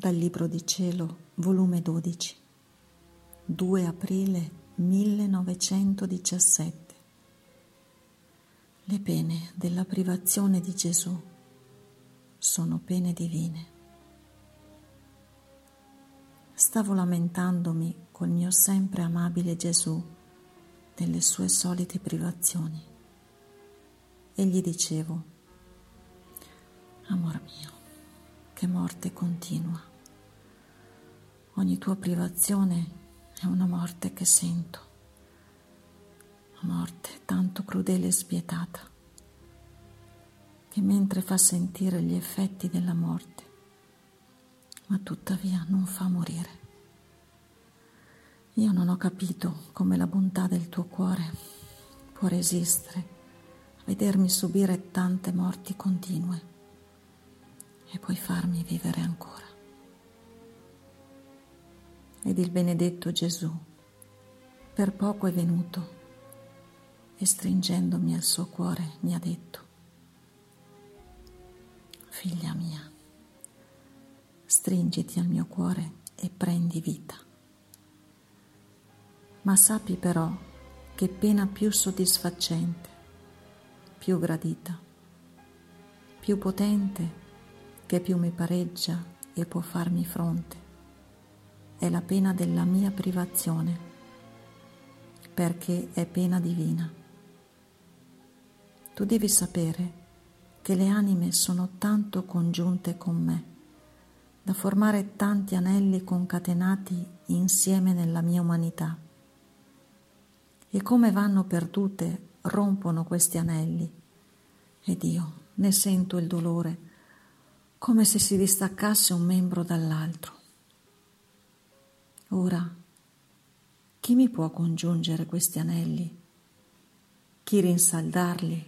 Dal Libro di Cielo, volume 12, 2 aprile 1917. Le pene della privazione di Gesù sono pene divine. Stavo lamentandomi col mio sempre amabile Gesù delle sue solite privazioni e gli dicevo, Amor mio, che morte continua. Ogni tua privazione è una morte che sento, una morte tanto crudele e spietata, che mentre fa sentire gli effetti della morte, ma tuttavia non fa morire. Io non ho capito come la bontà del tuo cuore può resistere a vedermi subire tante morti continue e puoi farmi vivere ancora. Ed il benedetto Gesù per poco è venuto e stringendomi al suo cuore mi ha detto, figlia mia, stringiti al mio cuore e prendi vita. Ma sappi però che pena più soddisfacente, più gradita, più potente che più mi pareggia e può farmi fronte. È la pena della mia privazione, perché è pena divina. Tu devi sapere che le anime sono tanto congiunte con me, da formare tanti anelli concatenati insieme nella mia umanità. E come vanno perdute, rompono questi anelli, ed io ne sento il dolore come se si distaccasse un membro dall'altro. Ora, chi mi può congiungere questi anelli? Chi rinsaldarli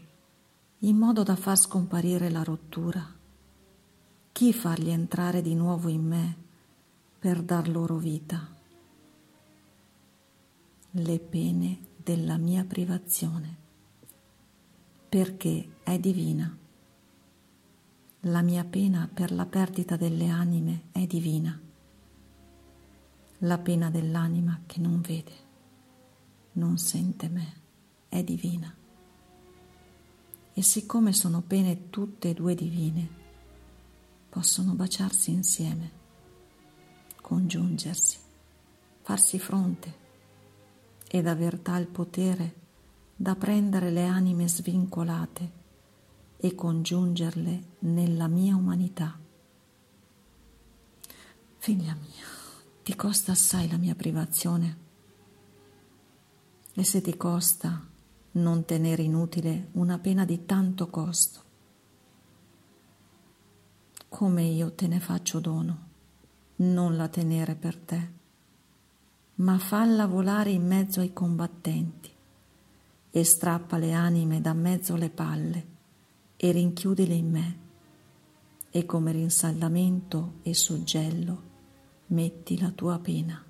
in modo da far scomparire la rottura? Chi farli entrare di nuovo in me per dar loro vita? Le pene della mia privazione, perché è divina. La mia pena per la perdita delle anime è divina. La pena dell'anima che non vede, non sente me, è divina. E siccome sono pene tutte e due divine, possono baciarsi insieme, congiungersi, farsi fronte ed aver tal potere da prendere le anime svincolate e congiungerle nella mia umanità. Figlia mia, ti costa assai la mia privazione? E se ti costa non tenere inutile una pena di tanto costo, come io te ne faccio dono, non la tenere per te, ma falla volare in mezzo ai combattenti e strappa le anime da mezzo le palle e rinchiudile in me e come rinsaldamento e suggello metti la tua pena.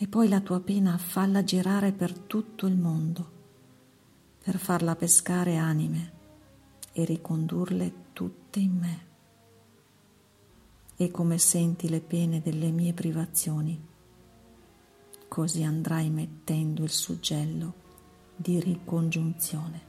E poi la tua pena falla girare per tutto il mondo, per farla pescare anime e ricondurle tutte in me. E come senti le pene delle mie privazioni, così andrai mettendo il suggello di ricongiunzione.